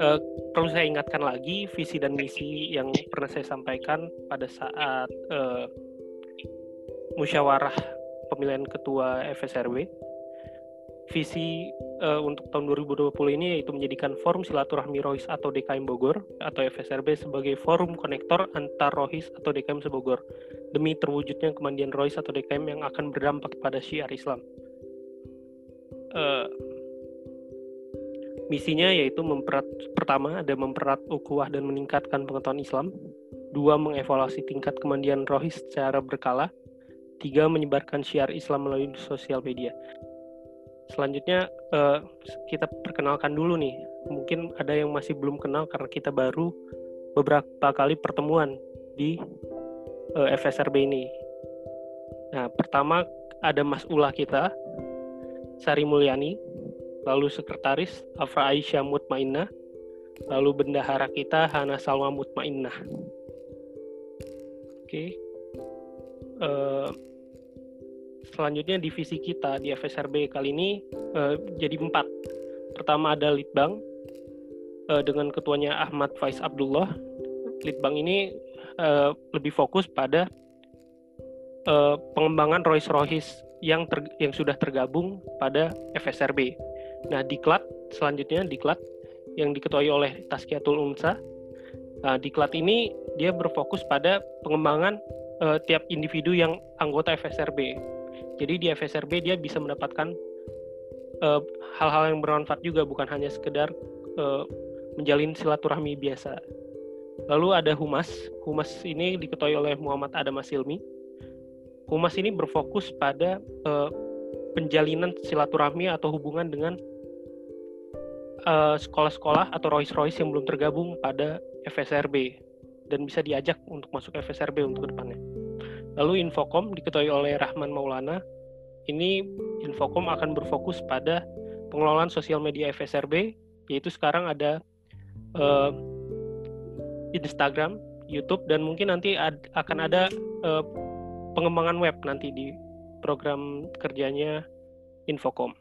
Uh, perlu saya ingatkan lagi visi dan misi yang pernah saya sampaikan pada saat uh, musyawarah pemilihan ketua FSRW. Visi uh, untuk tahun 2020 ini yaitu menjadikan Forum Silaturahmi Rohis atau DKM Bogor atau FSRB sebagai forum konektor antar Rohis atau DKM Sebogor demi terwujudnya kemandian Rohis atau DKM yang akan berdampak pada syiar Islam. Uh, misinya yaitu memperat pertama ada memperat ukhuwah dan meningkatkan pengetahuan Islam. Dua, mengevaluasi tingkat kemandian rohis secara berkala. Tiga, menyebarkan syiar Islam melalui sosial media. Selanjutnya uh, kita perkenalkan dulu nih. Mungkin ada yang masih belum kenal karena kita baru beberapa kali pertemuan di uh, eh, FSRB ini. Nah, pertama ada Mas Ulah kita, Sari Mulyani, lalu sekretaris Afra Aisyah Mutmainnah, lalu bendahara kita Hana Salma Mutmainnah. Oke. Okay. Uh, eh, selanjutnya divisi kita di FSRB kali ini uh, jadi empat. Pertama ada Litbang uh, dengan ketuanya Ahmad Faiz Abdullah. Litbang ini uh, lebih fokus pada uh, pengembangan Royce Rohis yang ter, yang sudah tergabung pada FSRB. Nah, diklat selanjutnya diklat yang diketuai oleh Taskiatul Unsa. Nah, diklat ini dia berfokus pada pengembangan uh, tiap individu yang anggota FSRB jadi di FSRB dia bisa mendapatkan eh, hal-hal yang bermanfaat juga bukan hanya sekedar uh, menjalin silaturahmi biasa. Lalu ada humas. Humas ini diketuai oleh Muhammad Adam Asilmi. Humas ini berfokus pada uh, penjalinan silaturahmi atau hubungan dengan sekolah-sekolah uh, atau rois-rois yang belum tergabung pada FSRB dan bisa diajak untuk masuk FSRB untuk ke depannya. Lalu Infocom diketuai oleh Rahman Maulana. Ini Infocom akan berfokus pada pengelolaan sosial media FSRB, yaitu sekarang ada uh, Instagram, YouTube, dan mungkin nanti ad, akan ada uh, pengembangan web nanti di program kerjanya Infocom.